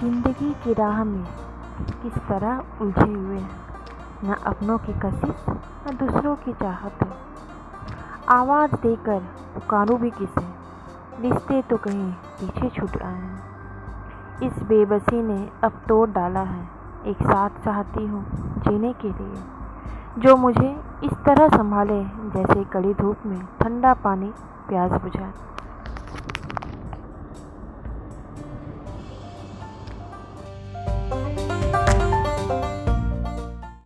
ज़िंदगी की राह में किस तरह उलझे हुए हैं। न अपनों की कशिश, न दूसरों की चाहत है। आवाज़ देकर पुकारो भी किसे? रिश्ते तो कहीं पीछे छूट आए हैं। इस बेबसी ने अब तोड़ डाला है। एक साथ चाहती हूँ जीने के लिए। जो मुझे इस तरह संभाले, जैसे कड़ी धूप में ठंडा पानी प्यास बुझाए।